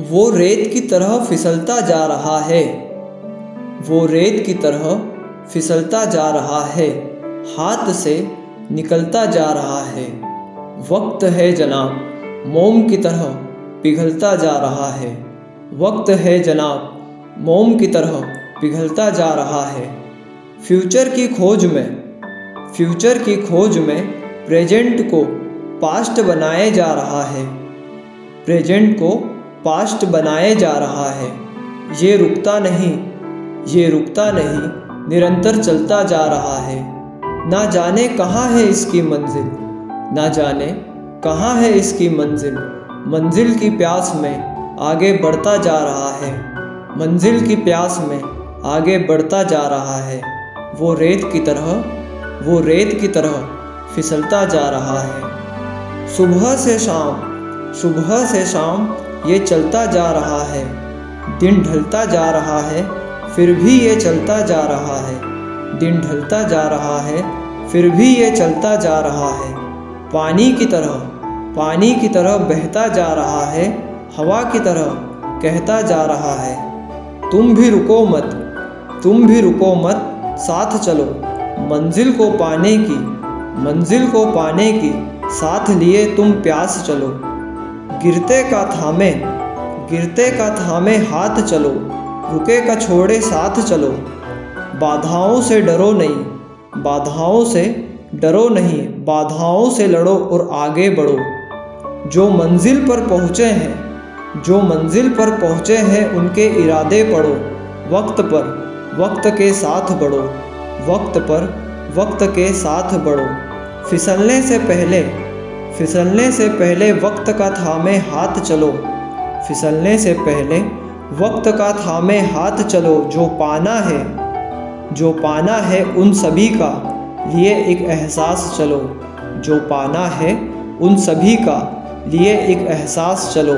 वो रेत की तरह फिसलता जा रहा है। वो रेत की तरह फिसलता जा रहा है। हाथ से निकलता जा रहा है। वक्त है जनाब, मोम की तरह पिघलता जा रहा है। वक्त है जनाब, मोम की तरह पिघलता जा रहा है। फ्यूचर की खोज में, फ्यूचर की खोज में प्रेजेंट को पास्ट बनाए जा रहा है। प्रेजेंट को पास्ट बनाए जा रहा है। ये रुकता नहीं, ये रुकता नहीं, निरंतर चलता जा रहा है। ना जाने कहाँ है इसकी मंजिल, ना जाने कहाँ है इसकी मंजिल। मंजिल की प्यास में आगे बढ़ता जा रहा है। मंजिल की प्यास में आगे बढ़ता जा रहा है। वो रेत की तरह, वो रेत की तरह फिसलता जा रहा है। सुबह से शाम, सुबह से शाम ये चलता जा रहा है। दिन ढलता जा रहा है, फिर भी ये चलता जा रहा है। दिन ढलता जा रहा है, फिर भी ये चलता जा रहा है। पानी की तरह, पानी की तरह बहता जा रहा है, हवा की तरह कहता जा रहा है। तुम भी रुको मत, तुम भी रुको मत, साथ चलो। मंजिल को पाने की, मंजिल को पाने की साथ लिए तुम प्यास चलो। गिरते का थामे, गिरते का थामे हाथ चलो, रुके का छोड़े साथ चलो। बाधाओं से डरो नहीं, बाधाओं से डरो नहीं, बाधाओं से लड़ो और आगे बढ़ो। जो मंजिल पर पहुँचे हैं, जो मंजिल पर पहुँचे हैं, उनके इरादे पढ़ो। वक्त पर, वक्त के साथ बढ़ो। वक्त पर, वक्त के साथ बढ़ो। फिसलने से पहले फिसलने से पहले वक्त का थामे हाथ चलो। फिसलने से पहले वक्त का थामे हाथ चलो, जो पाना है, जो पाना है उन सभी का, लिए एक एहसास चलो। जो पाना है उन सभी का, लिए एक एहसास चलो।